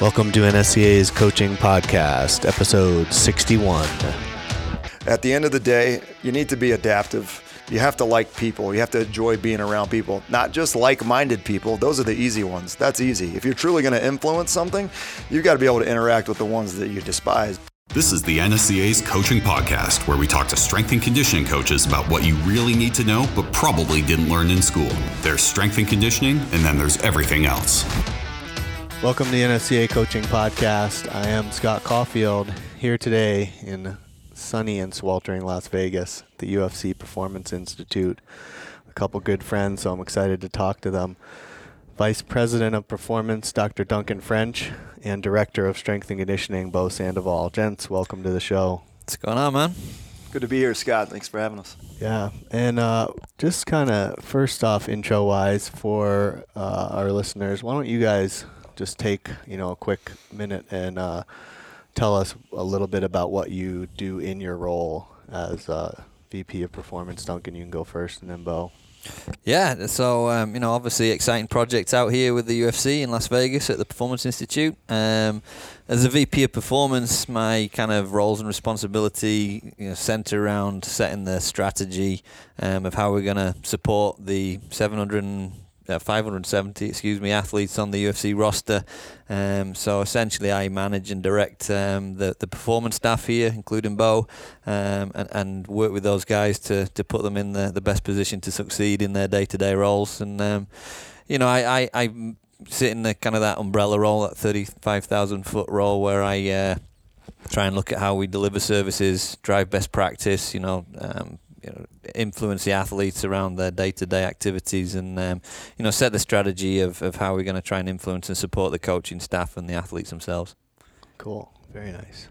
Welcome to NSCA's Coaching Podcast, episode 61. At the end of the day, you need to be adaptive. You have to like people. You have to enjoy being around people, not just like minded people. Those are the easy ones. That's easy. If you're truly going to influence something, you've got to be able to interact with the ones that you despise. This is the NSCA's Coaching Podcast, where we talk to strength and conditioning coaches about what you really need to know, but probably didn't learn in school. There's strength and conditioning, and then there's everything else. Welcome to the NSCA Coaching Podcast. I am Scott Caulfield here today in sunny and sweltering Las Vegas, the UFC Performance Institute. A couple good friends, so I'm excited to talk to them. Vice President of Performance, Dr. Duncan French, and Director of Strength and Conditioning, Bo Sandoval. Gents, welcome to the show. What's going on, man? Good to be here, Scott. Thanks for having us. Yeah, and uh, just kind of first off, intro wise for uh, our listeners, why don't you guys just take you know a quick minute and uh, tell us a little bit about what you do in your role as uh, VP of Performance. Duncan, you can go first, and then Bo. Yeah, so um, you know, obviously exciting projects out here with the UFC in Las Vegas at the Performance Institute. Um, as a VP of Performance, my kind of roles and responsibility you know, center around setting the strategy um, of how we're going to support the 700 uh, 570, excuse me, athletes on the UFC roster. Um, so essentially, I manage and direct um, the the performance staff here, including Bo, um, and, and work with those guys to, to put them in the, the best position to succeed in their day to day roles. And um, you know, I, I, I sit in the kind of that umbrella role, that 35,000 foot role, where I uh, try and look at how we deliver services, drive best practice. You know um, you know, influence the athletes around their day-to-day activities and um, you know set the strategy of, of how we're going to try and influence and support the coaching staff and the athletes themselves. Cool, very nice.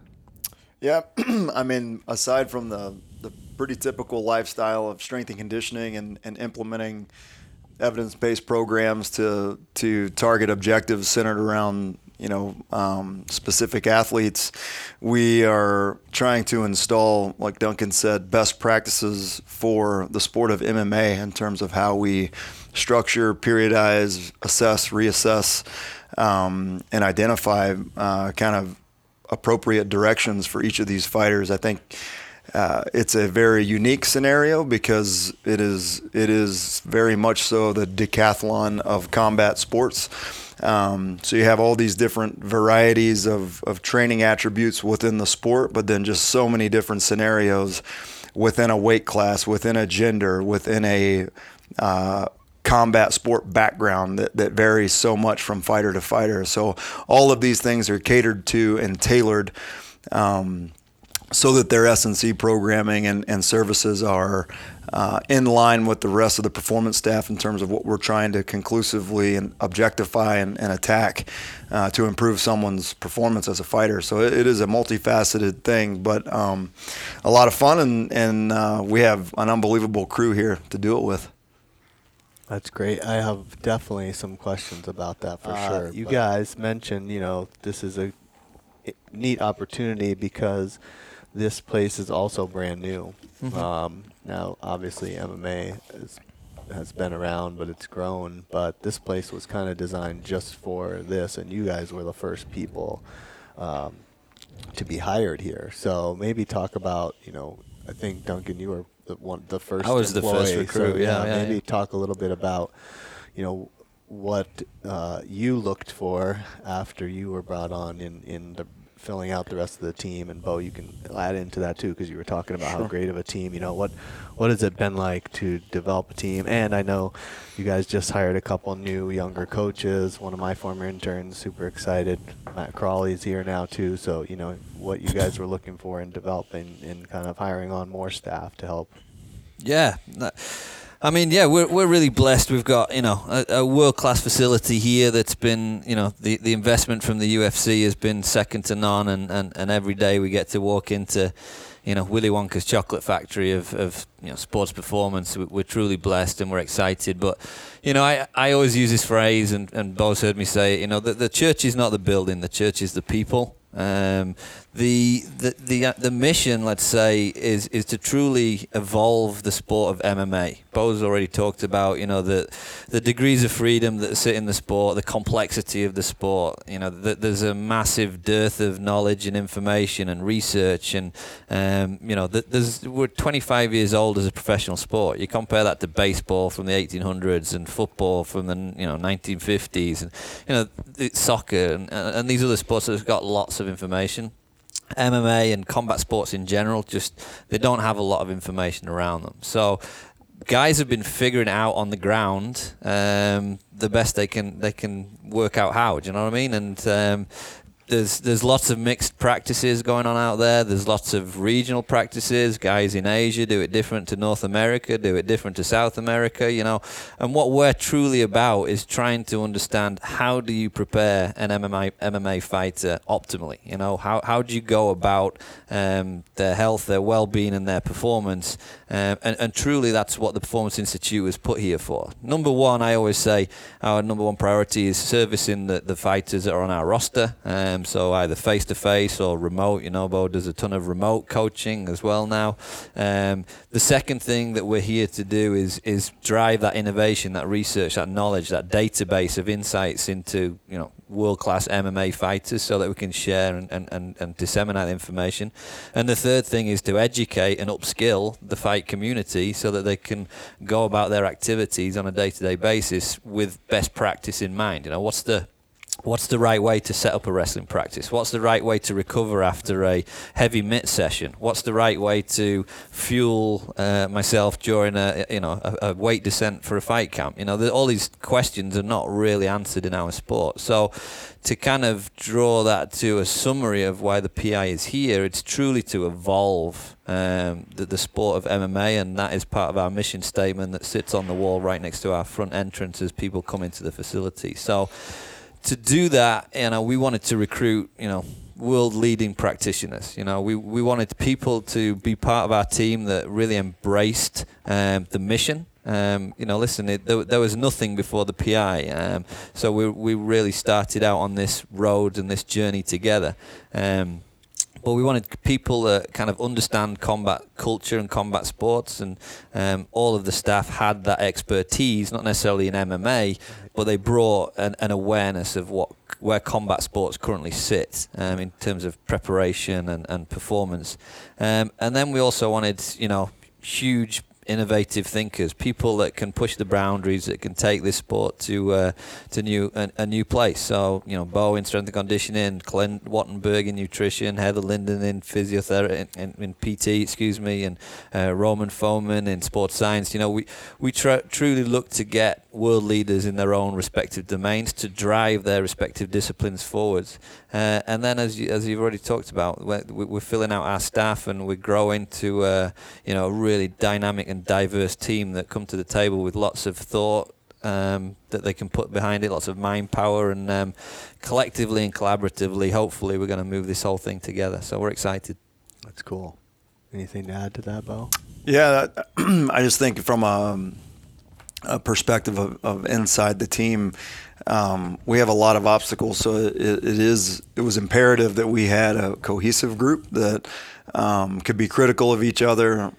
Yeah, I mean, aside from the the pretty typical lifestyle of strength and conditioning and, and implementing evidence-based programs to to target objectives centered around you know um, specific athletes. We are trying to install, like Duncan said, best practices for the sport of MMA in terms of how we structure, periodize, assess, reassess, um, and identify uh, kind of appropriate directions for each of these fighters. I think. Uh, it's a very unique scenario because it is it is very much so the decathlon of combat sports. Um, so you have all these different varieties of, of training attributes within the sport, but then just so many different scenarios within a weight class, within a gender, within a uh, combat sport background that, that varies so much from fighter to fighter. So all of these things are catered to and tailored. Um, so that their S&C programming and, and services are uh, in line with the rest of the performance staff in terms of what we're trying to conclusively and objectify and, and attack uh, to improve someone's performance as a fighter. So it, it is a multifaceted thing, but um, a lot of fun, and, and uh, we have an unbelievable crew here to do it with. That's great. I have definitely some questions about that for Uh, sure. You guys mentioned, you know, this is a neat opportunity because – this place is also brand new. Mm-hmm. Um, now, obviously, MMA is, has been around, but it's grown. But this place was kind of designed just for this, and you guys were the first people um, to be hired here. So maybe talk about, you know, I think Duncan, you were the one, the first. I was employee, the first recruit. So, yeah, yeah, maybe yeah. talk a little bit about, you know, what uh, you looked for after you were brought on in, in the filling out the rest of the team. And Bo, you can add into that too because you were talking about sure. how great of a team. You know what what has it been like to develop a team? And I know you guys just hired a couple new younger coaches. One of my former interns, super excited. Matt Crawley's here now too. So you know what you guys were looking for in developing and kind of hiring on more staff to help. Yeah. I mean, yeah, we're we're really blessed. We've got you know a, a world class facility here that's been you know the, the investment from the UFC has been second to none, and, and, and every day we get to walk into you know Willy Wonka's chocolate factory of, of you know sports performance. We're truly blessed and we're excited. But you know I, I always use this phrase, and and Bo's heard me say it. You know the the church is not the building, the church is the people. Um, the, the the uh, the mission, let's say, is is to truly evolve the sport of MMA Bo's already talked about, you know, the the degrees of freedom that sit in the sport, the complexity of the sport. You know, there's a massive dearth of knowledge and information and research, and um, you know, there's we're 25 years old as a professional sport. You compare that to baseball from the 1800s and football from the you know 1950s, and you know, soccer and, and these other sports that have got lots of information. MMA and combat sports in general just they don't have a lot of information around them. So guys have been figuring out on the ground um, the best they can they can work out how. Do you know what I mean? And um, there's there's lots of mixed practices going on out there. There's lots of regional practices. Guys in Asia do it different to North America, do it different to South America, you know. And what we're truly about is trying to understand how do you prepare an MMA MMA fighter optimally. You know, how how do you go about um, their health, their well-being, and their performance. Um, and, and truly, that's what the Performance Institute was put here for. Number one, I always say our number one priority is servicing the, the fighters that are on our roster. Um, um, so either face to face or remote. You know, Bo does a ton of remote coaching as well now. Um, the second thing that we're here to do is is drive that innovation, that research, that knowledge, that database of insights into you know world class MMA fighters, so that we can share and, and, and, and disseminate information. And the third thing is to educate and upskill the fight community so that they can go about their activities on a day to day basis with best practice in mind. You know, what's the What's the right way to set up a wrestling practice? What's the right way to recover after a heavy mitt session? What's the right way to fuel uh, myself during a you know a, a, weight descent for a fight camp? You know, all these questions are not really answered in our sport. So, to kind of draw that to a summary of why the PI is here, it's truly to evolve um, the, the sport of MMA, and that is part of our mission statement that sits on the wall right next to our front entrance as people come into the facility. So to do that, you know, we wanted to recruit, you know, world leading practitioners. You know, we, we wanted people to be part of our team that really embraced um, the mission. Um, you know, listen, it, there, there, was nothing before the PI, um, so we we really started out on this road and this journey together. Um, but we wanted people that kind of understand combat culture and combat sports, and um, all of the staff had that expertise, not necessarily in MMA, but they brought an, an awareness of what where combat sports currently sit um, in terms of preparation and, and performance. Um, and then we also wanted, you know, huge innovative thinkers, people that can push the boundaries, that can take this sport to uh, to new a, a, new place. So you know, Bo in strength and conditioning, Clint Wattenberg in nutrition, Heather Linden in physiotherapy, in, in, in PT, excuse me, and uh, Roman Foreman in sports science. You know, we we tr- truly look to get world leaders in their own respective domains to drive their respective disciplines forwards. Uh, and then, as you, as you've already talked about, we're, we're filling out our staff and we're growing to uh, you know a really dynamic and diverse team that come to the table with lots of thought. Um, that they can put behind it, lots of mind power, and um, collectively and collaboratively, hopefully, we're going to move this whole thing together. So we're excited. That's cool. Anything to add to that, Bo? Yeah, I just think from a, a perspective of, of, inside the team, um, we have a lot of obstacles. So it, it is it was imperative that we had a cohesive group that um, could be critical of each other,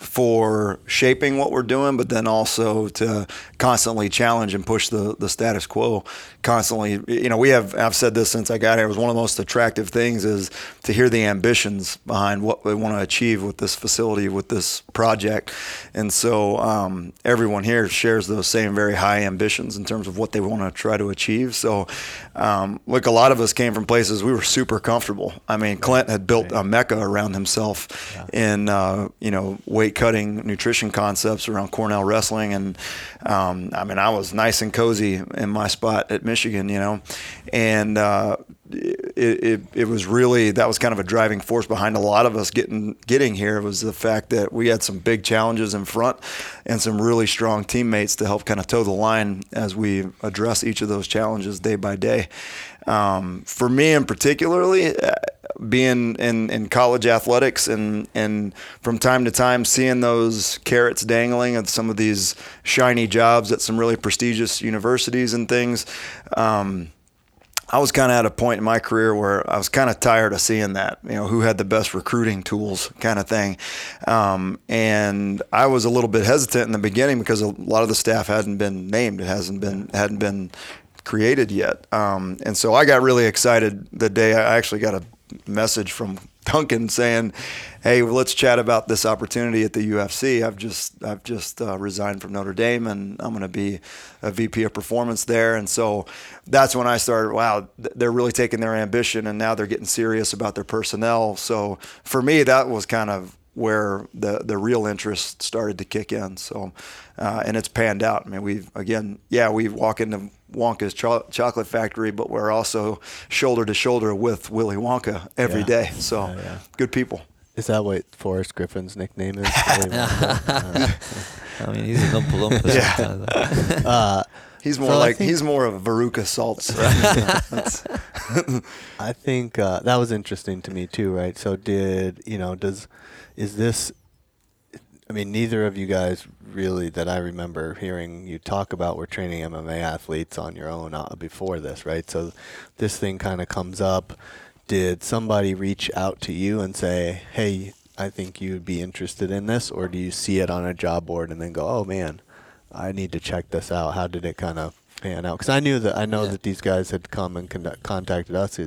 for shaping what we're doing, but then also to constantly challenge and push the, the status quo. Constantly, you know, we have, I've said this since I got here, it was one of the most attractive things is to hear the ambitions behind what we want to achieve with this facility, with this project. And so um, everyone here shares those same very high ambitions in terms of what they want to try to achieve. So, um, look, a lot of us came from places we were super comfortable. I mean, Clint had built a mecca around himself yeah. in, uh, you know, weight cutting nutrition concepts around Cornell Wrestling, and um, I mean I was nice and cozy in my spot at Michigan, you know, and uh, it, it, it was really that was kind of a driving force behind a lot of us getting getting here was the fact that we had some big challenges in front and some really strong teammates to help kind of toe the line as we address each of those challenges day by day. Um, for me, in particularly, uh, being in, in college athletics and, and from time to time seeing those carrots dangling at some of these shiny jobs at some really prestigious universities and things. Um, I was kind of at a point in my career where I was kind of tired of seeing that, you know, who had the best recruiting tools kind of thing. Um, and I was a little bit hesitant in the beginning because a lot of the staff hadn't been named. It hasn't been, hadn't been created yet. Um, and so I got really excited the day I actually got a message from Duncan saying, "Hey, let's chat about this opportunity at the UFC. I've just I've just uh, resigned from Notre Dame, and I'm going to be a VP of performance there." And so that's when I started. Wow, they're really taking their ambition, and now they're getting serious about their personnel. So for me, that was kind of where the the real interest started to kick in. So, uh, and it's panned out. I mean, we've again, yeah, we walk into Wonka's cho- chocolate factory, but we're also shoulder to shoulder with Willy Wonka every Yeah. day. So, Yeah, yeah. good people. Is that what Forrest Griffin's nickname is? Willy I mean, he's an Oompa Loompa Yeah. uh, He's more So like think- he's more of a Veruca Salt's. That's- I think uh, that was interesting to me too, right? So did you know? Does is this? I mean, neither of you guys really that I remember hearing you talk about were training MMA athletes on your own uh, before this, right? So this thing kind of comes up. Did somebody reach out to you and say, "Hey, I think you'd be interested in this," or do you see it on a job board and then go, "Oh man, I need to check this out"? How did it kind of pan out? Because I knew that I know Yeah. that these guys had come and conduct, contacted us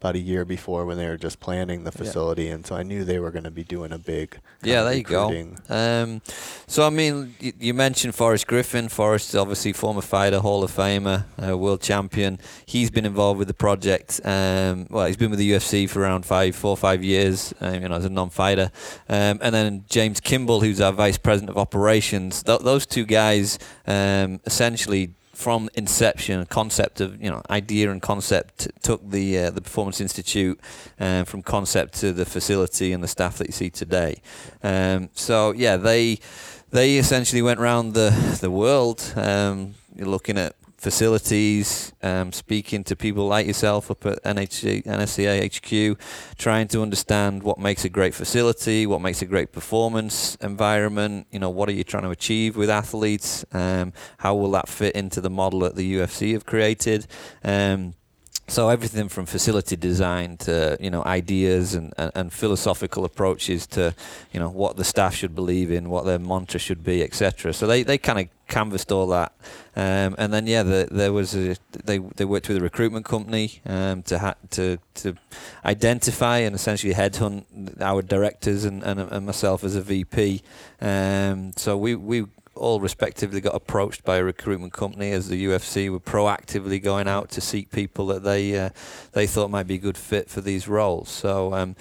about a year before when they were just planning the facility, and so I knew they were going to be doing a big. Yeah, there you go. Um, so I mean, you, you mentioned Forrest Griffin. Forrest, is obviously former fighter, Hall of Famer, uh, world champion. He's been involved with the project. Um, well, he's been with the UFC for around five, four, or five years. Um, you know, as a non-fighter. Um, and then James Kimball, who's our vice president of operations. Th- those two guys, um, essentially. From inception, concept of you know idea and concept took the uh, the Performance Institute um, from concept to the facility and the staff that you see today. Um, so yeah, they they essentially went around the the world, um, looking at facilities, um, speaking to people like yourself up at NHC, NSCA HQ, trying to understand what makes a great facility, what makes a great performance environment. You know, what are you trying to achieve with athletes? Um, how will that fit into the model that the UFC have created? Um, so everything from facility design to you know ideas and, and, and philosophical approaches to you know what the staff should believe in, what their mantra should be, etc. So they, they kind of canvassed all that, um, and then yeah, the, there was a, they they worked with a recruitment company um, to ha- to to identify and essentially headhunt our directors and, and, and myself as a VP. Um, so we we all respectively got approached by a recruitment company as the UFC were proactively going out to seek people that they uh, they thought might be a good fit for these roles. So um,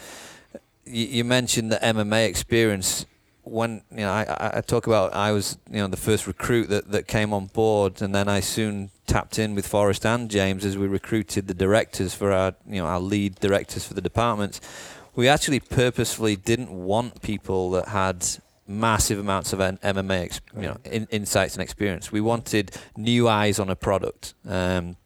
you, you mentioned the MMA experience. When you know, I, I- talk about I was you know the first recruit that, that came on board, and then I soon tapped in with Forrest and James as we recruited the directors for our you know our lead directors for the departments. We actually purposefully didn't want people that had massive amounts of MMA, ex- you know, in, insights and experience. We wanted new eyes on a product. Um,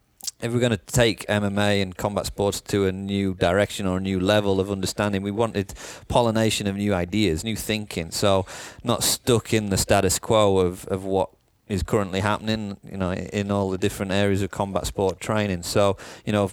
if we're going to take MMA and combat sports to a new direction or a new level of understanding, we wanted pollination of new ideas, new thinking. So, not stuck in the status quo of, of what is currently happening, you know, in all the different areas of combat sport training. So, you know,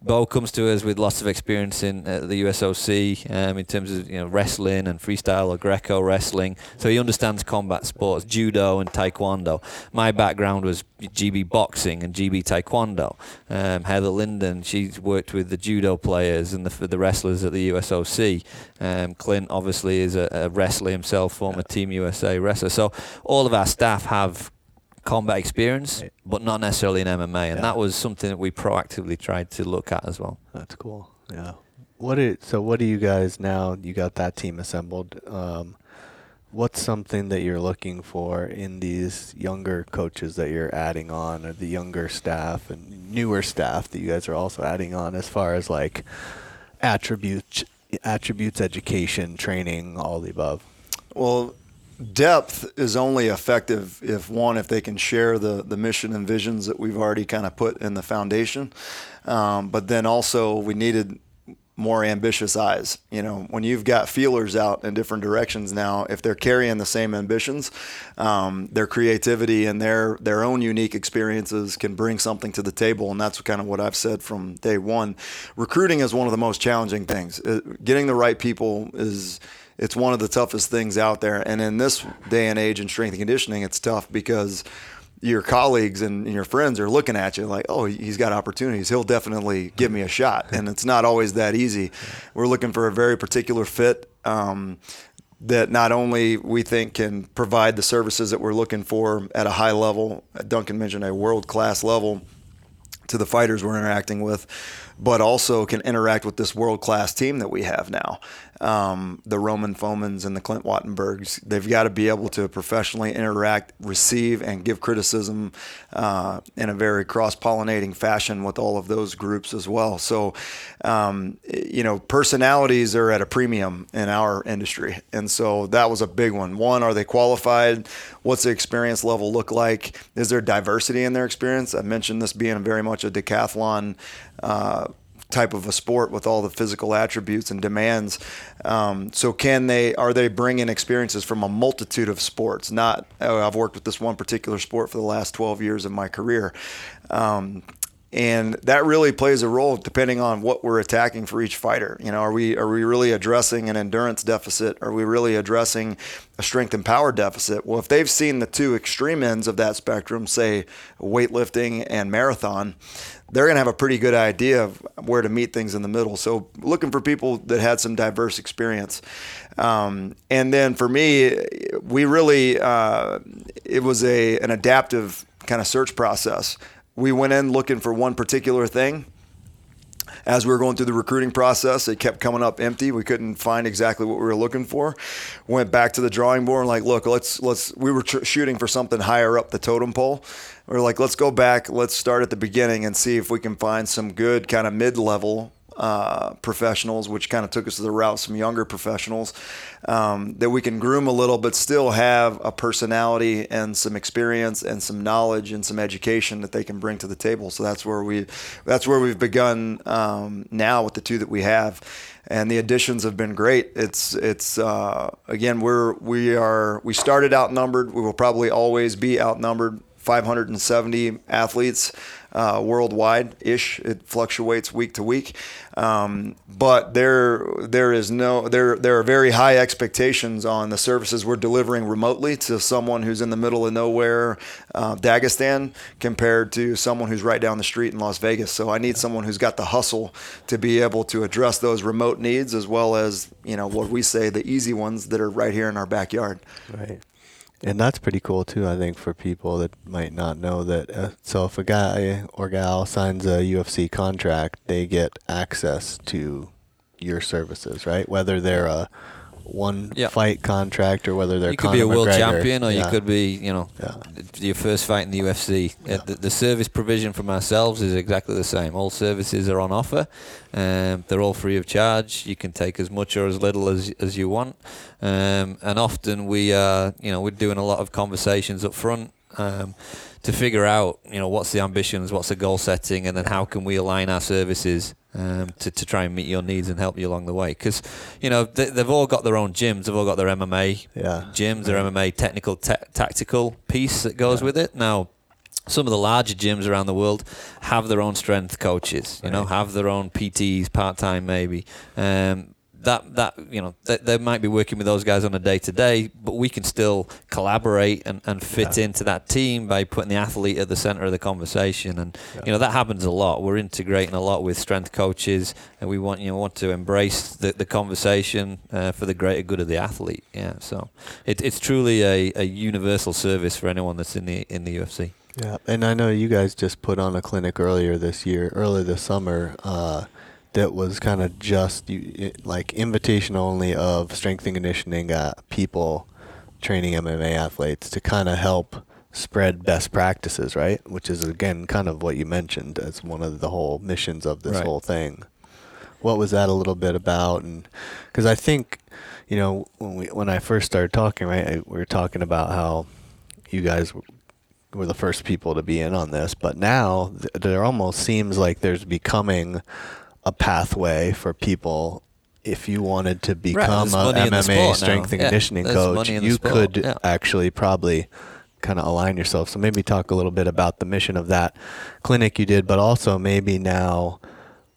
Bo comes to us with lots of experience in uh, the USOC um, in terms of you know wrestling and freestyle or Greco wrestling. So he understands combat sports, judo and taekwondo. My background was GB boxing and GB taekwondo. Um, Heather Linden, she's worked with the judo players and the, the wrestlers at the USOC. Um, Clint obviously is a, a wrestler himself, former Team USA wrestler. So all of our staff have combat experience, but not necessarily in MMA, and Yeah. that was something that we proactively tried to look at as well. That's cool. Yeah. What it so what do you guys now you got that team assembled? Um, what's something that you're looking for in these younger coaches that you're adding on or the younger staff and newer staff that you guys are also adding on as far as like attributes attributes education, training, all the above? Well, depth is only effective if one, if they can share the, the mission and visions that we've already kind of put in the foundation. Um, but then also we needed more ambitious eyes. You know, when you've got feelers out in different directions now, if they're carrying the same ambitions, um, their creativity and their their own unique experiences can bring something to the table, and that's kind of what I've said from day one. Recruiting is one of the most challenging things. Uh, getting the right people is it's one of the toughest things out there, and in this day and age in strength and conditioning, it's tough because your colleagues and your friends are looking at you like, oh, he's got opportunities. He'll definitely give me a shot. And it's not always that easy. We're looking for a very particular fit um, that not only we think can provide the services that we're looking for at a high level, Duncan mentioned a world class level to the fighters we're interacting with, but also can interact with this world class team that we have now um, the Roman Fomans and the Clint Wattenbergs. They've got to be able to professionally interact, receive, and give criticism uh, in a very cross pollinating fashion with all of those groups as well. So, um, you know, personalities are at a premium in our industry. And so that was a big one. One, are they qualified? What's the experience level look like? Is there diversity in their experience? I mentioned this being very much a decathlon. Uh, type of a sport with all the physical attributes and demands. Um, so can they are they bringing experiences from a multitude of sports? Not oh, I've worked with this one particular sport for the last 12 years of my career. Um, and that really plays a role depending on what we're attacking for each fighter. You know, are we are we really addressing an endurance deficit? Are we really addressing a strength and power deficit? Well, if they've seen the two extreme ends of that spectrum, say weightlifting and marathon, they're going to have a pretty good idea of where to meet things in the middle. So, looking for people that had some diverse experience. Um, and then for me, we really, uh, it was a, an adaptive kind of search process. We went in looking for one particular thing. As we were going through the recruiting process, it kept coming up empty. We couldn't find exactly what we were looking for. Went back to the drawing board and like, look, let's let's. We were tr- shooting for something higher up the totem pole, we're like, let's go back, let's start at the beginning and see if we can find some good kind of mid-level uh, professionals, which kind of took us to the route some younger professionals um, that we can groom a little, but still have a personality and some experience and some knowledge and some education that they can bring to the table. So that's where we that's where we've begun um, now with the two that we have. And the additions have been great. It's it's uh, again we're we are we started outnumbered. We will probably always be outnumbered 570 athletes uh, worldwide ish. It fluctuates week to week, um, but there there is no there there are very high expectations on the services we're delivering remotely to someone who's in the middle of nowhere, uh, Dagestan, compared to someone who's right down the street in Las Vegas. So I need someone who's got the hustle to be able to address those remote needs as well as you know what we say the easy ones that are right here in our backyard. Right. And that's pretty cool too, I think, for people that might not know that. Uh, so if a guy or gal signs a UFC contract, they get access to your services, right? Whether they're a one fight contract or whether they're you could Conor be a world champion or yeah. you could be you know yeah. your first fight in the UFC. Uh, the, the, service provision from ourselves is exactly the same. All services are on offer. Um, they're all free of charge. You can take as much or as little as as you want. Um, and often we are you know we're doing a lot of conversations up front. Um, to figure out, you know, what's the ambitions, what's the goal setting, and then how can we align our services um, to, to try and meet your needs and help you along the way. Because, you know, they, have all got their own gyms. They've all got their MMA yeah. gyms, their. MMA technical, te- tactical piece that goes yeah. with it. Now, some of the larger gyms around the world have their own strength coaches, you right. know, have their own PTs part time maybe. Um, that that you know they, they, might be working with those guys on a day to day, but we can still collaborate and, and fit yeah. into that team by putting the athlete at the center of the conversation. And yeah. you know that happens a lot. We're integrating a lot with strength coaches, and we want you know want to embrace the, the conversation uh, for the greater good of the athlete. Yeah, so it, it's truly a, a universal service for anyone that's in the in the UFC. Yeah, and I know you guys just put on a clinic earlier this year, earlier this summer. Uh, that was kind of just like invitation only of strength and conditioning uh, people training MMA athletes to kind of help spread best practices, right? Which is again kind of what you mentioned as one of the whole missions of this right. whole thing. What was that a little bit about? And because I think, you know, when we when I first started talking, right, I, we were talking about how you guys were the first people to be in on this, but now th- there almost seems like there's becoming a pathway for people if you wanted to become there's a money in the MMA strength now. and Yeah, conditioning coach, money in the you sport, could yeah. actually probably kind of align yourself. So maybe talk a little bit about the mission of that clinic you did, but also maybe now,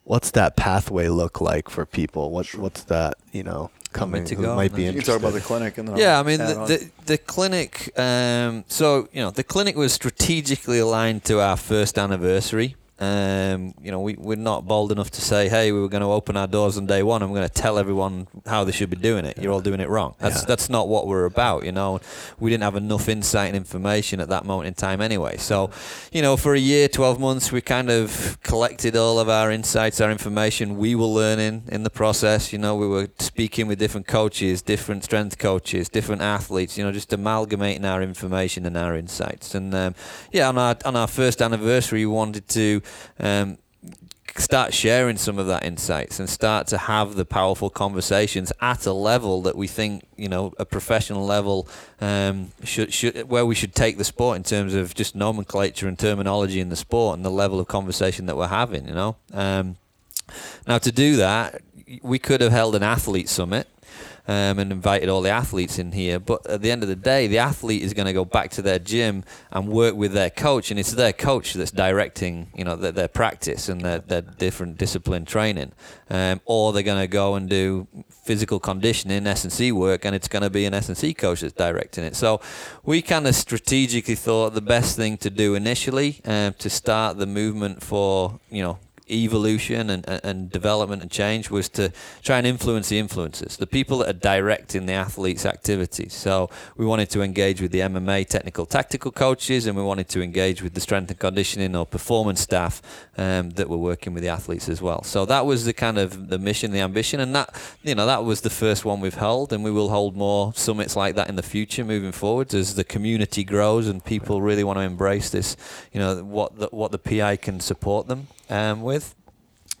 what's that pathway look like for people? What what's that you know coming to who go? might be You You can talk about the clinic and then Yeah, I'll I mean the, the the clinic. Um, so you know the clinic was strategically aligned to our first anniversary. Um, you know, we, we're not bold enough to say, "Hey, we were going to open our doors on day one. and we're going to tell everyone how they should be doing it. You're all doing it wrong." That's Yeah. that's not what we're about. You know, we didn't have enough insight and information at that moment in time anyway. So, you know, for a year, twelve months, we kind of collected all of our insights, our information. We were learning in the process. You know, we were speaking with different coaches, different strength coaches, different athletes. You know, just amalgamating our information and our insights. And um, yeah, on our on our first anniversary, we wanted to. Um, start sharing some of that insights and start to have the powerful conversations at a level that we think you know a professional level um, should should where we should take the sport in terms of just nomenclature and terminology in the sport and the level of conversation that we're having you know? Um, now to do that we could have held an athlete summit um, and invited all the athletes in here. But at the end of the day, the athlete is going to go back to their gym and work with their coach, and it's their coach that's directing, you know, their, their practice and their, their different discipline training. Um, or they're going to go and do physical conditioning, S and C work, and it's going to be an S and C coach that's directing it. So we kind of strategically thought the best thing to do initially um, to start the movement for, you know evolution and, and, development and change was to try and influence the influencers, the people that are directing the athletes' activities. So we wanted to engage with the MMA technical tactical coaches and we wanted to engage with the strength and conditioning or performance staff um, that were working with the athletes as well. So that was the kind of the mission, the ambition, and that you know that was the first one we've held, and we will hold more summits like that in the future moving forward as the community grows and people really want to embrace this. You know what the, what the PI can support them um, with.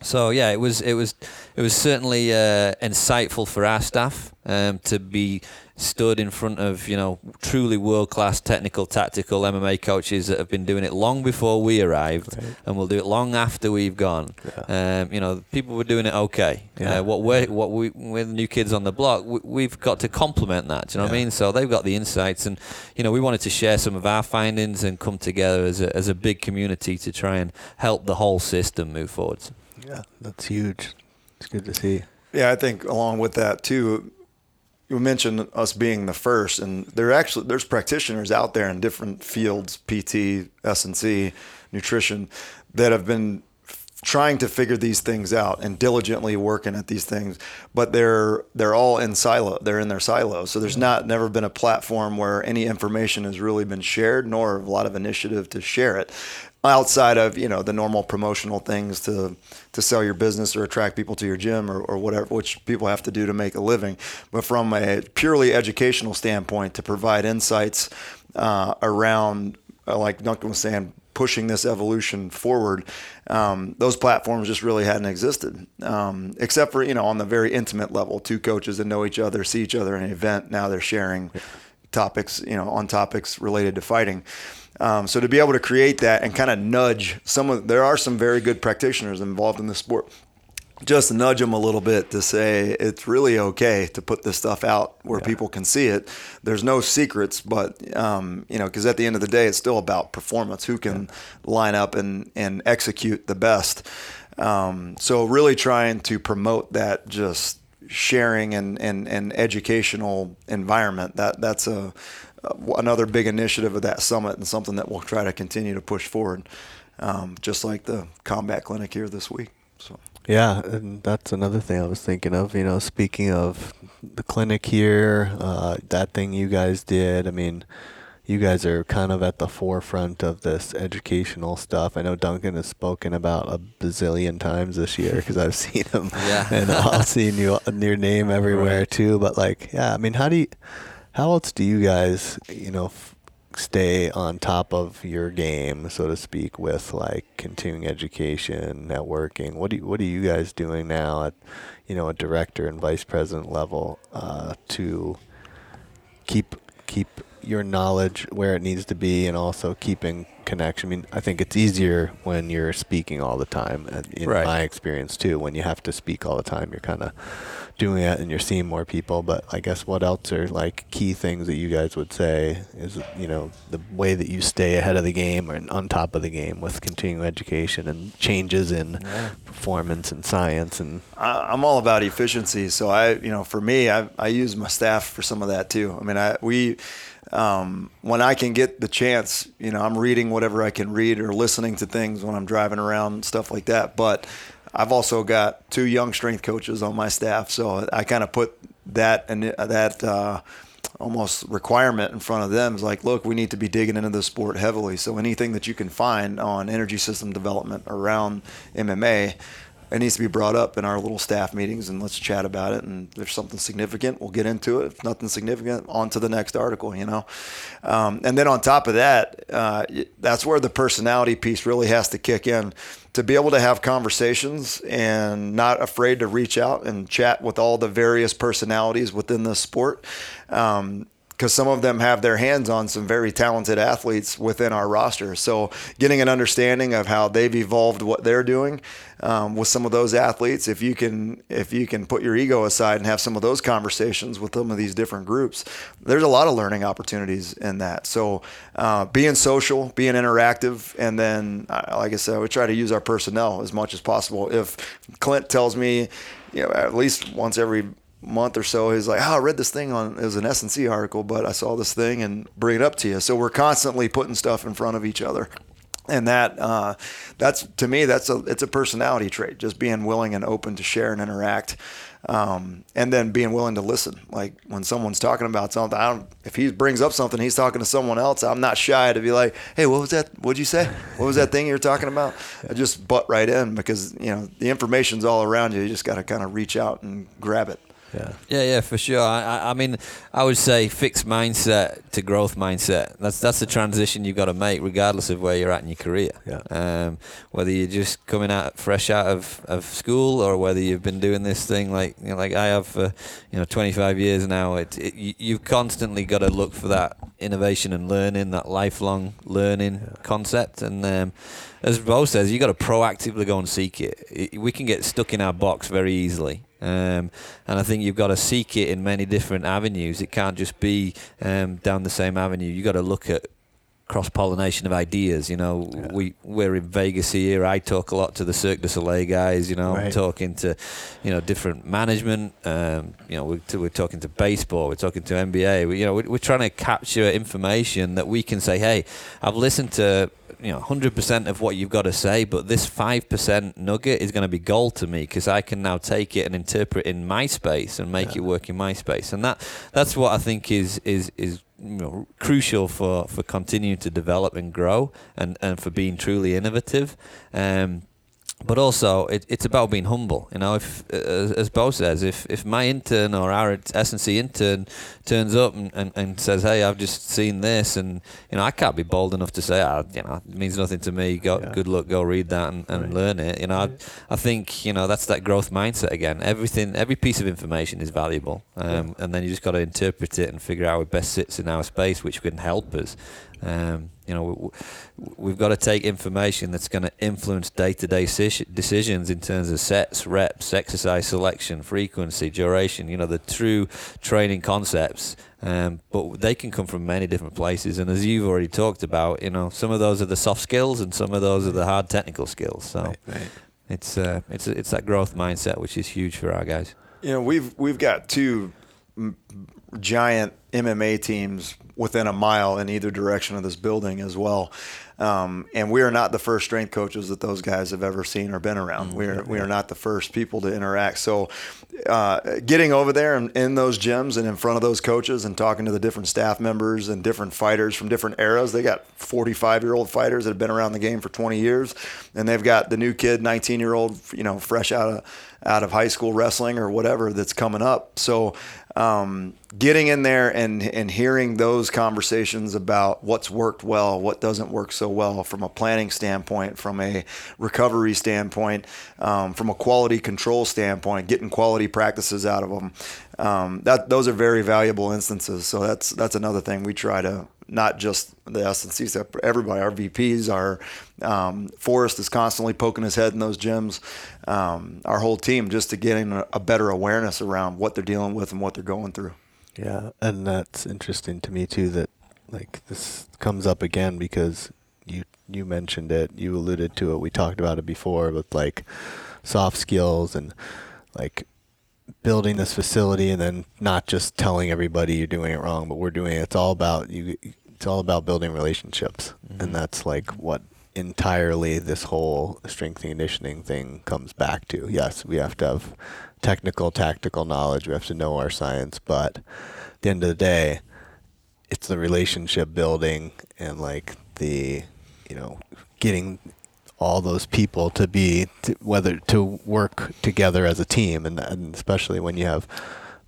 So yeah, it was it was it was certainly uh, insightful for our staff um, to be stood in front of you know truly world class technical tactical MMA coaches that have been doing it long before we arrived, Right. and will do it long after we've gone. Um, you know, people were doing it okay. Yeah. Uh, what we what we we're the new kids on the block, we, we've got to complement that. Do you know what I mean? So they've got the insights, and you know we wanted to share some of our findings and come together as a as a big community to try and help the whole system move forward. Yeah, that's huge. It's good to see. Yeah, I think along with that too, you mentioned us being the first, and there actually there's practitioners out there in different fields, PT, S and C, nutrition, that have been trying to figure these things out and diligently working at these things, but they're they're all in silo. They're in their silos. So there's not never been a platform where any information has really been shared, nor a lot of initiative to share it outside of you know the normal promotional things to to sell your business or attract people to your gym or, or whatever which people have to do to make a living. But from a purely educational standpoint to provide insights uh, around uh, like Duncan was saying pushing this evolution forward um, those platforms just really hadn't existed. Um, except for you know on the very intimate level two coaches that know each other see each other in an event now they're sharing topics you know on topics related to fighting um, so to be able to create that and kind of nudge some of there are some very good practitioners involved in the sport. Just nudge them a little bit to say it's really okay to put this stuff out where people can see it. There's no secrets, but um, you know, because at the end of the day, it's still about performance. Who can line up and and execute the best? Um, so really trying to promote that just sharing and, and, and educational environment. That that's a another big initiative of that summit and something that we'll try to continue to push forward, um, just like the combat clinic here this week. So. Yeah, and that's another thing I was thinking of. You know, speaking of the clinic here, uh, that thing you guys did. I mean, you guys are kind of at the forefront of this educational stuff. I know Duncan has spoken about a bazillion times this year because I've seen him, Yeah. and I've seen you your name everywhere too. But like, yeah, I mean, how do you, how else do you guys, you know? F- stay on top of your game, so to speak, with like continuing education, networking. What do you, what are you guys doing now at you know a director and vice president level uh, to keep keep your knowledge where it needs to be and also keeping connection. I mean, I think it's easier when you're speaking all the time. uh, In Right. my experience too, when you have to speak all the time, you're kind of doing it and you're seeing more people. But I guess what else are like key things that you guys would say is you know the way that you stay ahead of the game or on top of the game with continuing education and changes in performance and science and I, I'm all about efficiency. So I, you know, for me, I, I use my staff for some of that too. I mean, I we um, when I can get the chance, you know, I'm reading whatever I can read or listening to things when I'm driving around, stuff like that. But I've also got two young strength coaches on my staff, so I kind of put that and that. Uh, almost requirement in front of them is like, look, we need to be digging into the sport heavily. So anything that you can find on energy system development around MMA, it needs to be brought up in our little staff meetings and let's chat about it. And if there's something significant, we'll get into it. If nothing significant, on to the next article, you know? Um, and then on top of that, uh, that's where the personality piece really has to kick in to be able to have conversations and not afraid to reach out and chat with all the various personalities within the sport. Um, because some of them have their hands on some very talented athletes within our roster. So, getting an understanding of how they've evolved what they're doing um, with some of those athletes, if you can, if you can put your ego aside and have some of those conversations with some of these different groups, there's a lot of learning opportunities in that. So, uh, being social, being interactive, and then, uh, like I said, we try to use our personnel as much as possible. If Clint tells me, you know, at least once every month or so he's like oh i read this thing on it was an s&c article but i saw this thing and bring it up to you. So we're constantly putting stuff in front of each other. And that uh, that's to me that's a it's a personality trait just being willing and open to share and interact um, and then being willing to listen. Like when someone's talking about something I don't, if he brings up something he's talking to someone else i'm not shy to be like hey what was that what'd you say? What was that thing you were talking about? I just butt right in because you know the information's all around you you just got to kind of reach out and grab it yeah. Yeah, yeah, for sure. I, I- mean, I would say fixed mindset to growth mindset. That's that's the transition you've got to make, regardless of where you're at in your career. Yeah. Um, whether you're just coming out fresh out of, of school, or whether you've been doing this thing like you know, like I have for you know 25 years now. It, it you- you've constantly got to look for that innovation and learning, that lifelong learning concept. And um, as Bo says, you've got to proactively go and seek it. We can get stuck in our box very easily. Um, and I think you've got to seek it in many different avenues. It can't just be um, down the same avenue. You've got to look at cross pollination of ideas. You know, we we're in Vegas here. I talk a lot to the Cirque du Soleil guys. You know, I'm talking to you know different management. Um, you know, we're, we're talking to baseball. We're talking to NBA. We, you know, we're, we're trying to capture information that we can say, hey, I've listened to you know 100% of what you've got to say but this 5% nugget is going to be gold to me because I can now take it and interpret in my space and make it work in my space. And that that's what I think is is is you know, crucial for, for continuing to develop and grow and, and for being truly innovative. Um, but also it, it's about being humble. You know, if as, as Bo says, if, if my intern or our SNC intern turns up and, and, and says, "Hey, I've just seen this," and you know, I can't be bold enough to say, "Ah, you know, it means nothing to me. Go, Yeah. good luck, go read that and, and Right. learn it." You know, I, I think you know that's that growth mindset again. Everything, every piece of information is valuable, um, and then you just got to interpret it and figure out it best sits in our space, which can help us. Um, you know, w- w- we've got to take information that's going to influence day-to-day decisions in terms of sets, reps, exercise selection, frequency, duration. You know, the true training concepts. Um, but they can come from many different places, and as you've already talked about, you know, some of those are the soft skills, and some of those are the hard technical skills. So Right, right. it's uh, it's it's that growth mindset which is huge for our guys. You know, we've we've got two giant MMA teams within a mile in either direction of this building as well. Um, and we are not the first strength coaches that those guys have ever seen or been around. we are we are not the first people to interact. So, uh, getting over there and in those gyms and in front of those coaches and talking to the different staff members and different fighters from different eras. They got 45 year old fighters that have been around the game for 20 years, and they've got the new kid, 19 year old, you know, fresh out of out of high school wrestling or whatever that's coming up. So um, getting in there and and hearing those conversations about what's worked well, what doesn't work so well from a planning standpoint, from a recovery standpoint, um, from a quality control standpoint, getting quality practices out of them. Um, that those are very valuable instances. So that's that's another thing we try to not just the S&C, everybody, our VPs, our um, Forrest is constantly poking his head in those gyms. Um, our whole team just to getting a, a better awareness around what they're dealing with and what they're going through. Yeah, and that's interesting to me too. That like this comes up again because you you mentioned it, you alluded to it. We talked about it before with like soft skills and like building this facility and then not just telling everybody you're doing it wrong, but we're doing it. It's all about you. It's all about building relationships, mm-hmm. and that's like what entirely this whole strength and conditioning thing comes back to. Yes, we have to have technical, tactical knowledge. We have to know our science, but at the end of the day, it's the relationship building and like the, you know, getting all those people to be to, whether to work together as a team, and, and especially when you have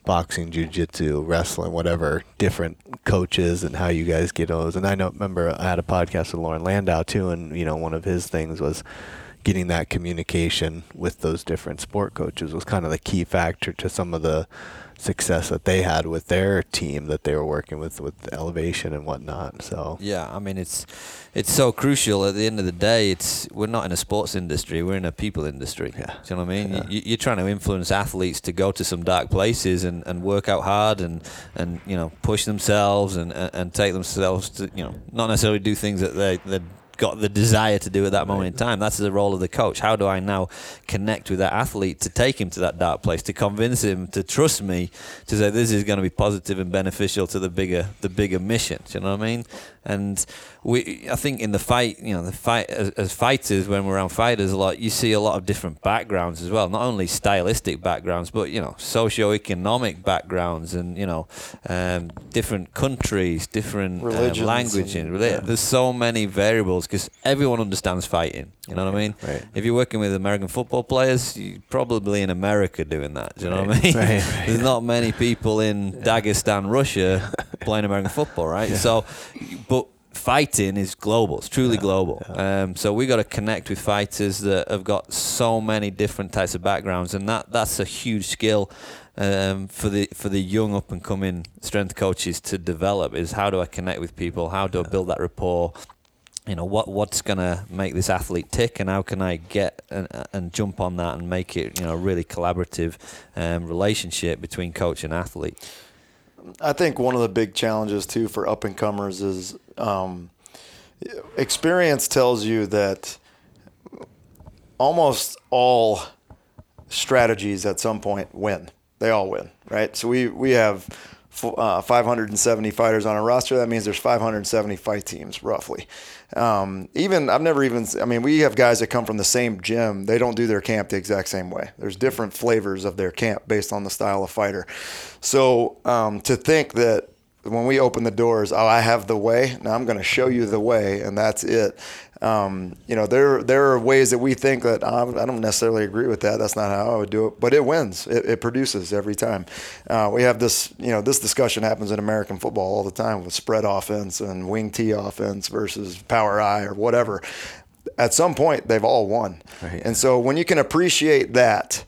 boxing, jujitsu, wrestling, whatever, different coaches and how you guys get those. And I know, remember, I had a podcast with Loren Landow too, and you know, one of his things was getting that communication with those different sport coaches was kind of the key factor to some of the success that they had with their team that they were working with with elevation and whatnot. So yeah, I mean it's it's so crucial. At the end of the day, it's we're not in a sports industry; we're in a people industry. Yeah, Do you know what I mean? Yeah. You, are trying to influence athletes to go to some dark places and, and work out hard and and you know push themselves and and take themselves to you know not necessarily do things that they they got the desire to do at that moment in time. That's the role of the coach. How do I now connect with that athlete to take him to that dark place, to convince him to trust me, to say this is going to be positive and beneficial to the bigger the bigger mission. Do you know what I mean? And we, I think in the fight, you know, the fight as, as, fighters, when we're around fighters a lot, you see a lot of different backgrounds as well. Not only stylistic backgrounds, but you know, socio-economic backgrounds, and you know, um, different countries, different uh, languages. Yeah. There's so many variables because everyone understands fighting. You know what I mean? Right. If you're working with American football players, you're probably in America doing that. Do you know right. what I mean? Right. There's not many people in Dagestan, Russia, playing American football, right? Yeah. So, but fighting is global. It's truly yeah, global. Yeah. Um, so we got to connect with fighters that have got so many different types of backgrounds, and that that's a huge skill um, for the for the young up and coming strength coaches to develop. Is how do I connect with people? How do I build that rapport? You know what what's gonna make this athlete tick, and how can I get and, and jump on that and make it you know a really collaborative um, relationship between coach and athlete. I think one of the big challenges too for up and comers is um, experience tells you that almost all strategies at some point win. They all win, right? So we we have uh, 570 fighters on a roster. That means there's 570 fight teams roughly. Um, even I've never even I mean we have guys that come from the same gym. They don't do their camp the exact same way. There's different flavors of their camp based on the style of fighter. So um, to think that when we open the doors, oh, I have the way. Now I'm going to show you the way, and that's it. Um, you know, there there are ways that we think that I don't necessarily agree with that. That's not how I would do it, but it wins. It, it produces every time. Uh, we have this, you know, this discussion happens in American football all the time with spread offense and wing T offense versus power I or whatever. At some point, they've all won, right. and so when you can appreciate that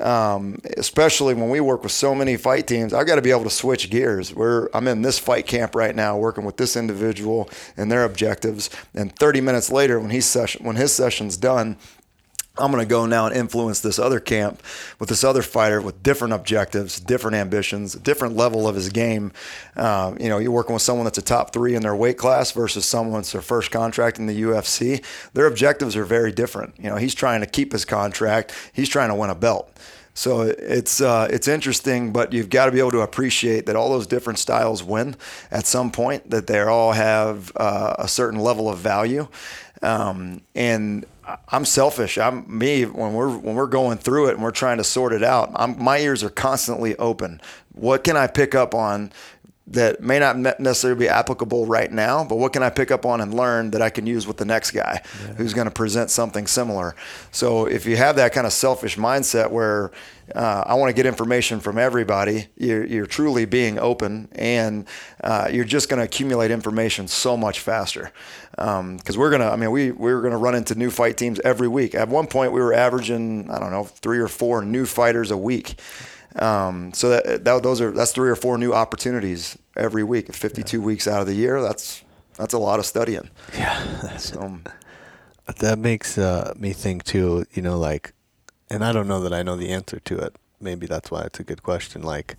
um, especially when we work with so many fight teams, I've got to be able to switch gears. I'm in this fight camp right now, working with this individual and their objectives, and 30 minutes later, when he's session, when his session's done, I'm going to go now and influence this other camp with this other fighter with different objectives, different ambitions, different level of his game. Uh, you know, you're working with someone that's a top three in their weight class versus someone that's their first contract in the UFC. Their objectives are very different. You know, he's trying to keep his contract. He's trying to win a belt. So it's uh, it's interesting, but you've got to be able to appreciate that all those different styles win at some point. That they all have uh, a certain level of value, um, and I'm selfish. I'm me when we're when we're going through it and we're trying to sort it out. I'm, my ears are constantly open. What can I pick up on? That may not necessarily be applicable right now, but what can I pick up on and learn that I can use with the next guy who's going to present something similar? So if you have that kind of selfish mindset where uh, I want to get information from everybody, you're, you're truly being open and uh, you're just going to accumulate information so much faster. Because um, we're going to, I mean, we, we were going to run into new fight teams every week. At one point, we were averaging, I don't know, three or four new fighters a week. Um, so that, that, those are that's three or four new opportunities every week. 52 yeah. weeks out of the year, that's that's a lot of studying. Yeah. So that makes uh, me think too. You know, like, and I don't know that I know the answer to it. Maybe that's why it's a good question. Like,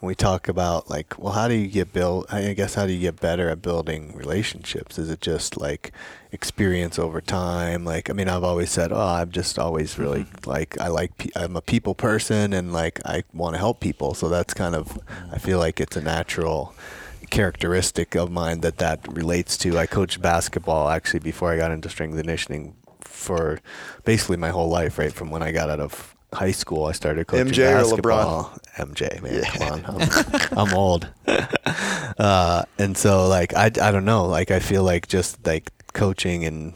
when we talk about like, well, how do you get build? I guess how do you get better at building relationships? Is it just like experience over time? Like, I mean, I've always said, oh, I'm just always really mm-hmm. like I like pe- I'm a people person and like I want to help people. So that's kind of I feel like it's a natural characteristic of mine that that relates to. I coached basketball actually before I got into strength conditioning for basically my whole life, right from when I got out of high school, I started coaching MJ basketball. MJ, man, yeah. come on, I'm, I'm old. Uh, and so, like, I, I don't know, like, I feel like just like coaching and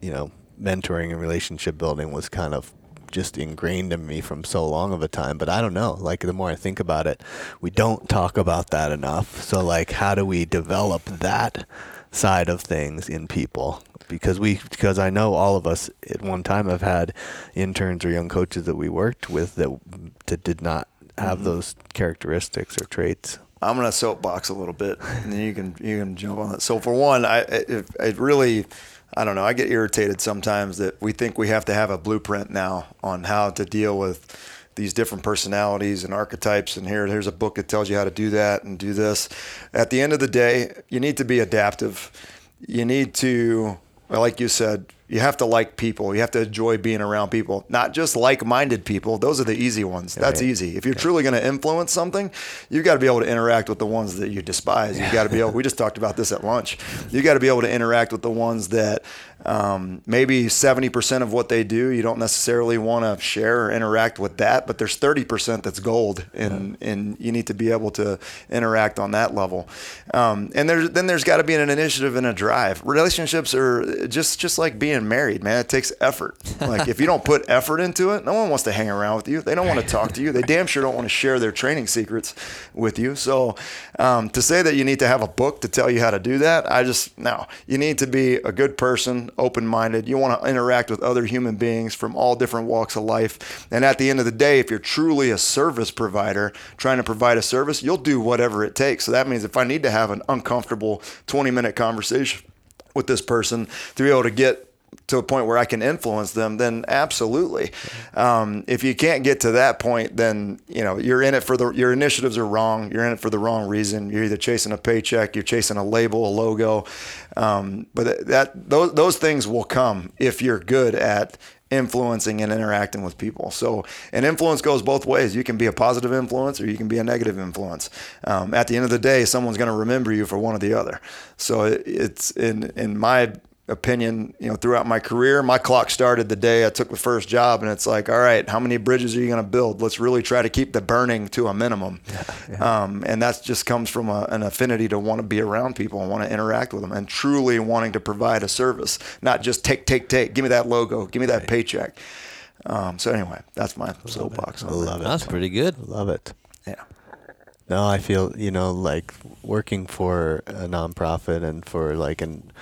you know mentoring and relationship building was kind of just ingrained in me from so long of a time. But I don't know. Like the more I think about it, we don't talk about that enough. So like, how do we develop that side of things in people? because we because I know all of us at one time have had interns or young coaches that we worked with that that did not have mm-hmm. those characteristics or traits. I'm gonna soapbox a little bit, and then you can you can jump on that. So for one, I it, it really. I don't know. I get irritated sometimes that we think we have to have a blueprint now on how to deal with these different personalities and archetypes and here here's a book that tells you how to do that and do this at the end of the day you need to be adaptive you need to like you said, you have to like people. You have to enjoy being around people, not just like-minded people. Those are the easy ones. That's right. easy. If you're truly going to influence something, you've got to be able to interact with the ones that you despise. You've got to be able. We just talked about this at lunch. You've got to be able to interact with the ones that um, maybe 70% of what they do, you don't necessarily want to share or interact with that, but there's 30% that's gold, and yeah. and you need to be able to interact on that level. Um, and there's then there's got to be an initiative and a drive. Relationships are just just like being married, man. It takes effort. Like if you don't put effort into it, no one wants to hang around with you. They don't want to talk to you. They damn sure don't want to share their training secrets with you. So um, to say that you need to have a book to tell you how to do that, I just no. You need to be a good person open minded. You want to interact with other human beings from all different walks of life. And at the end of the day, if you're truly a service provider trying to provide a service, you'll do whatever it takes. So that means if I need to have an uncomfortable 20 minute conversation with this person to be able to get to a point where I can influence them, then absolutely. Um, if you can't get to that point, then you know you're in it for the your initiatives are wrong. You're in it for the wrong reason. You're either chasing a paycheck, you're chasing a label, a logo. Um, but that those those things will come if you're good at influencing and interacting with people. So an influence goes both ways. You can be a positive influence or you can be a negative influence. Um, at the end of the day, someone's going to remember you for one or the other. So it, it's in in my opinion, you know, throughout my career. My clock started the day I took the first job, and it's like, all right, how many bridges are you going to build? Let's really try to keep the burning to a minimum. Yeah, yeah. Um, and that just comes from a, an affinity to want to be around people and want to interact with them, and truly wanting to provide a service, not just take, take, take. Give me that logo. Give me that right. paycheck. Um, so anyway, that's my soapbox. I love it. That's pretty good. Love it. Yeah. No, I feel you know like working for a nonprofit and for like an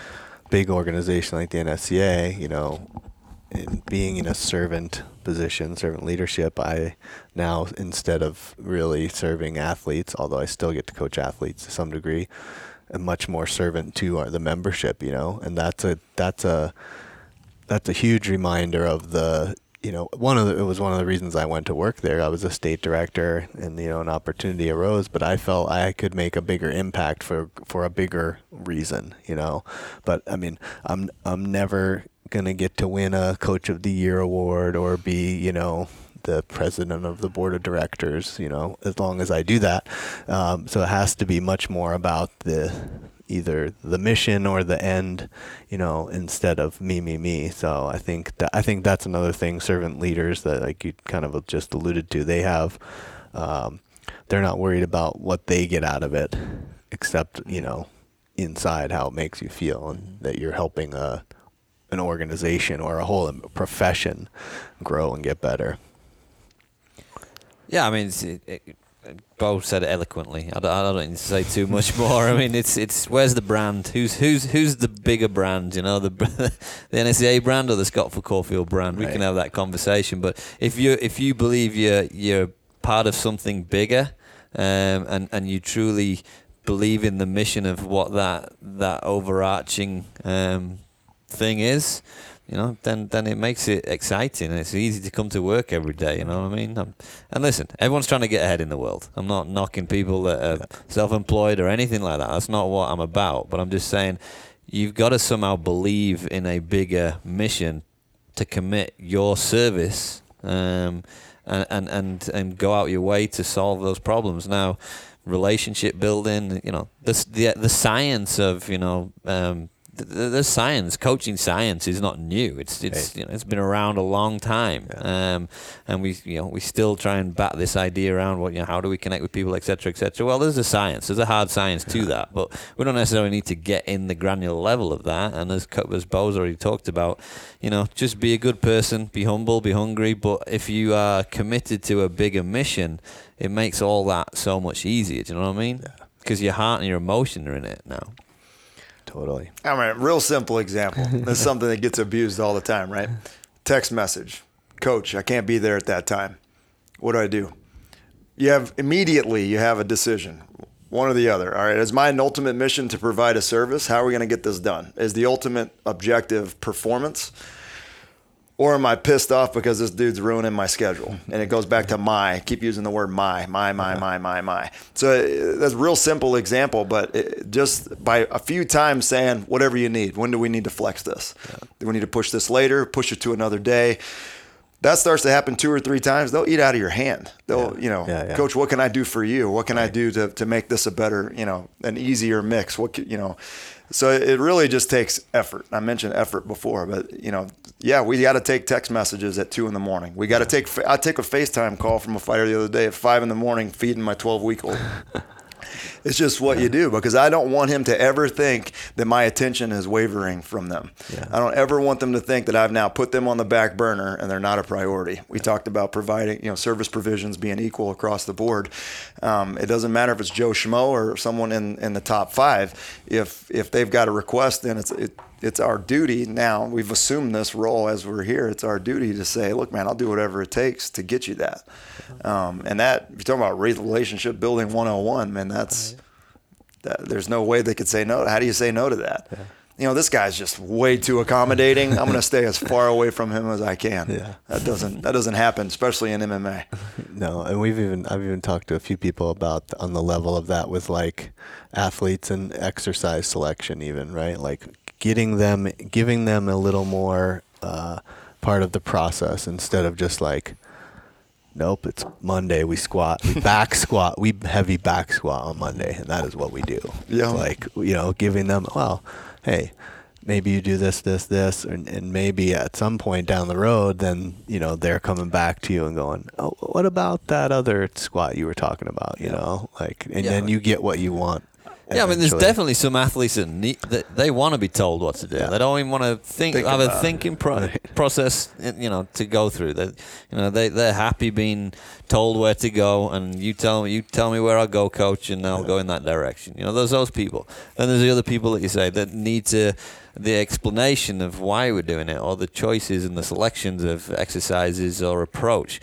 big organization like the NSCA, you know, in being in a servant position, servant leadership, I now instead of really serving athletes, although I still get to coach athletes to some degree, am much more servant to our, the membership, you know, and that's a that's a that's a huge reminder of the you know, one of the, it was one of the reasons I went to work there. I was a state director, and you know, an opportunity arose, but I felt I could make a bigger impact for for a bigger reason, you know. But I mean, I'm I'm never gonna get to win a Coach of the Year award or be, you know, the president of the board of directors, you know, as long as I do that. Um, so it has to be much more about the either the mission or the end, you know, instead of me, me, me. So I think that I think that's another thing. Servant leaders that like you kind of just alluded to, they have. Um, they're not worried about what they get out of it, except you know, inside how it makes you feel, and that you're helping a an organization or a whole profession grow and get better. Yeah, I mean, it, it, Bo said it eloquently. I don't, I don't need to say too much more. I mean, it's it's where's the brand? Who's who's who's the bigger brand? You know, the the NSCA brand or the Scott for Caulfield brand? We right. can have that conversation. But if you if you believe you're you're part of something bigger, um, and and you truly believe in the mission of what that that overarching um, thing is, you know, then then it makes it exciting and it's easy to come to work every day. You know what I mean? I'm, and listen, everyone's trying to get ahead in the world. I'm not knocking people that are self-employed or anything like that. That's not what I'm about. But I'm just saying, you've got to somehow believe in a bigger mission to commit your service um, and, and and and go out your way to solve those problems. Now, relationship building, you know, the the, the science of you know. Um, the, the, science, coaching science, is not new. It's it's you know it's been around a long time, yeah. um, and we you know we still try and bat this idea around. What you know, how do we connect with people, etc., etc. Well, there's a science, there's a hard science to that, but we don't necessarily need to get in the granular level of that. And as as Bo's already talked about, you know, just be a good person, be humble, be hungry. But if you are committed to a bigger mission, it makes all that so much easier. Do you know what I mean? Because your heart and your emotion are in it now. Totally. I mean, real simple example. That's something that gets abused all the time, right? Text message, Coach, I can't be there at that time. What do I do? You have immediately you have a decision, one or the other. All right, is my ultimate mission to provide a service? How are we going to get this done? Is the ultimate objective performance? Or am I pissed off because this dude's ruining my schedule? And it goes back to my, keep using the word my, my, my, my, my, my. So uh, that's a real simple example, but it, just by a few times saying, whatever you need, when do we need to flex this? Yeah. Do we need to push this later, push it to another day? That starts to happen two or three times. They'll eat out of your hand. They'll, yeah. you know, yeah, coach, what can I do for you? What can right. I do to, to make this a better, you know, an easier mix? What, you know, so it really just takes effort. I mentioned effort before, but you know, yeah, we got to take text messages at two in the morning. We got to take. I take a FaceTime call from a fighter the other day at five in the morning, feeding my 12 week old. It's just what you do because I don't want him to ever think that my attention is wavering from them. Yeah. I don't ever want them to think that I've now put them on the back burner and they're not a priority. We yeah. talked about providing, you know, service provisions being equal across the board. Um, it doesn't matter if it's Joe Schmo or someone in, in the top five. If if they've got a request, then it's it, it's our duty now. We've assumed this role as we're here. It's our duty to say, look, man, I'll do whatever it takes to get you that. Um, and that, if you're talking about relationship building 101, man, that's, that, there's no way they could say no. How do you say no to that? Yeah. You know, this guy's just way too accommodating. I'm going to stay as far away from him as I can. Yeah. That doesn't that doesn't happen, especially in MMA. No, and we've even I've even talked to a few people about on the level of that with like athletes and exercise selection, even right, like getting them, giving them a little more uh, part of the process instead of just like Nope, it's Monday. We squat, we back squat, we heavy back squat on Monday, and that is what we do. Yeah. Like you know, giving them, well, hey, maybe you do this, this, this, and, and maybe at some point down the road, then you know they're coming back to you and going, oh, what about that other squat you were talking about? You yeah. know, like, and yeah. then you get what you want yeah, I mean, there's definitely some athletes that, need, that they want to be told what to do. Yeah. They don't even want to think, think have a thinking pro- process, you know, to go through. That you know, they they're happy being told where to go, and you tell me you tell me where I'll go, coach, and I'll yeah. go in that direction. You know, there's those people. Then there's the other people that you say that need to the explanation of why we're doing it, or the choices and the selections of exercises or approach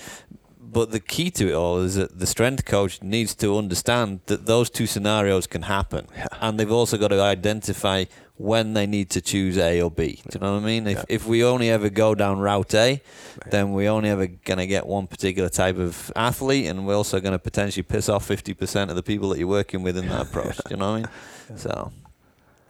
but the key to it all is that the strength coach needs to understand that those two scenarios can happen, yeah. and they've also got to identify when they need to choose A or B. Do you know what I mean? If, yeah. if we only ever go down route A, right. then we only ever going to get one particular type of athlete, and we're also going to potentially piss off 50% of the people that you're working with in that approach. Do you know what I mean? Yeah. So.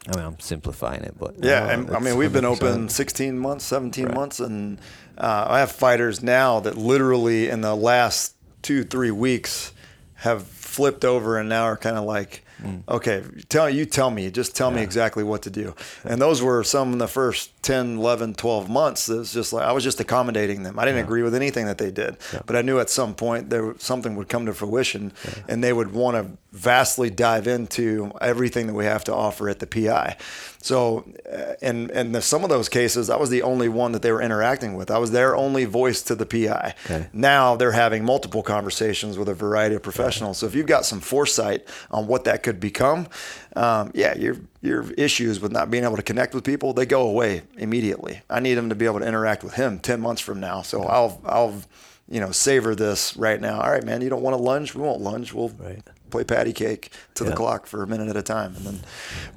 I mean, I'm simplifying it, but yeah, and, I mean, we've 100%. been open 16 months, 17 right. months, and uh, I have fighters now that literally in the last two, three weeks have flipped over and now are kind of like Okay, tell you tell me, just tell me exactly what to do. And those were some of the first 10, 11, 12 months. It was just like I was just accommodating them. I didn't agree with anything that they did, but I knew at some point there something would come to fruition, and they would want to vastly dive into everything that we have to offer at the PI. So, uh, and and the, some of those cases, I was the only one that they were interacting with. I was their only voice to the PI. Okay. Now they're having multiple conversations with a variety of professionals. So if you've got some foresight on what that could become, um, yeah, your your issues with not being able to connect with people they go away immediately. I need them to be able to interact with him ten months from now. So I'll I'll you know savor this right now. All right, man, you don't want to lunge? We won't lunge. We'll Right. play patty cake to the clock for a minute at a time, and then,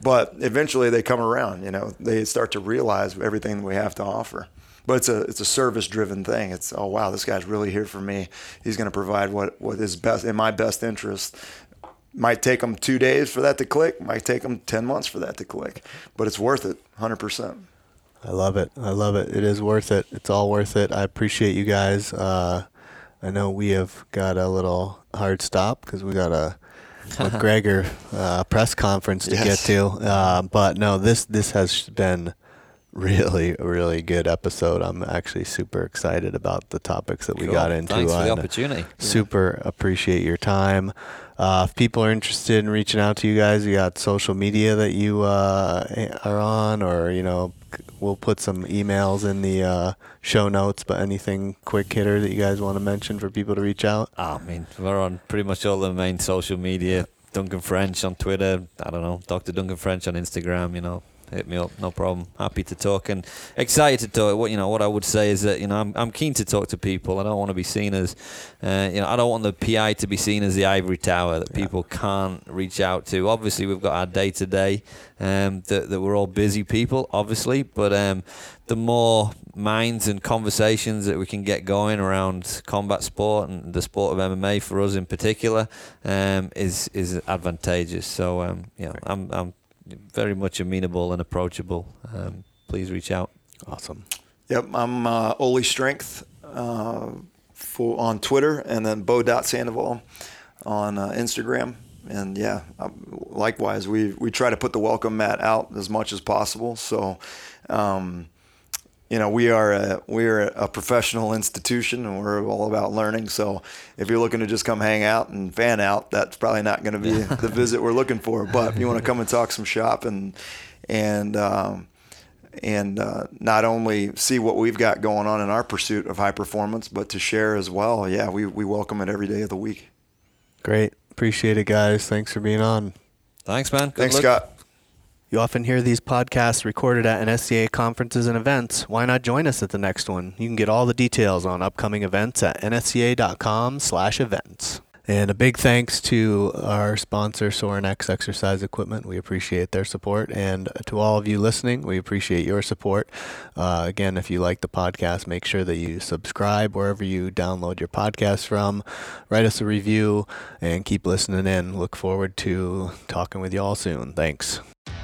but eventually they come around. You know, they start to realize everything that we have to offer. But it's a it's a service driven thing. It's oh wow, this guy's really here for me. He's going to provide what what is best in my best interest. Might take them two days for that to click. Might take them ten months for that to click. But it's worth it, hundred percent. I love it. I love it. It is worth it. It's all worth it. I appreciate you guys. Uh, I know we have got a little hard stop because we got a McGregor uh, press conference to Yes. get to. Uh, but no, this this has been really really good episode. I'm actually super excited about the topics that we Cool. got into. Thanks for the opportunity. Super appreciate your time. Uh, if people are interested in reaching out to you guys, you got social media that you uh, are on, or you know, we'll put some emails in the uh, show notes. But anything quick hitter that you guys want to mention for people to reach out? Ah, I mean, we're on pretty much all the main social media. Duncan French on Twitter. I don't know, Dr. Duncan French on Instagram. You know, hit me up, no problem. Happy to talk and excited to talk. What you know, what I would say is that you know, I'm I'm keen to talk to people. I don't want to be seen as, uh, you know, I don't want the PI to be seen as the ivory tower that people can't reach out to. Obviously, we've got our day to day. Um, that, that we're all busy people, obviously, but um, the more minds and conversations that we can get going around combat sport and the sport of MMA for us in particular um, is is advantageous. So um, you know, I'm I'm very much amenable and approachable. Um, please reach out. Awesome. Yep, I'm uh, Oli Strength uh, for on Twitter, and then Bo.Sandoval on uh, Instagram. And yeah, um, likewise, we we try to put the welcome mat out as much as possible. So, um, you know, we are a, we are a professional institution, and we're all about learning. So, if you're looking to just come hang out and fan out, that's probably not going to be the visit we're looking for. But if you want to come and talk some shop and and um, and uh, not only see what we've got going on in our pursuit of high performance, but to share as well. Yeah, we, we welcome it every day of the week. Great. Appreciate it, guys. Thanks for being on. Thanks, man. Good Thanks, luck. Scott. You often hear these podcasts recorded at NSCA conferences and events. Why not join us at the next one? You can get all the details on upcoming events at nsca.com/events. And a big thanks to our sponsor, Sorinex Exercise Equipment. We appreciate their support. And to all of you listening, we appreciate your support. Uh, again, if you like the podcast, make sure that you subscribe wherever you download your podcast from. Write us a review and keep listening in. Look forward to talking with you all soon. Thanks.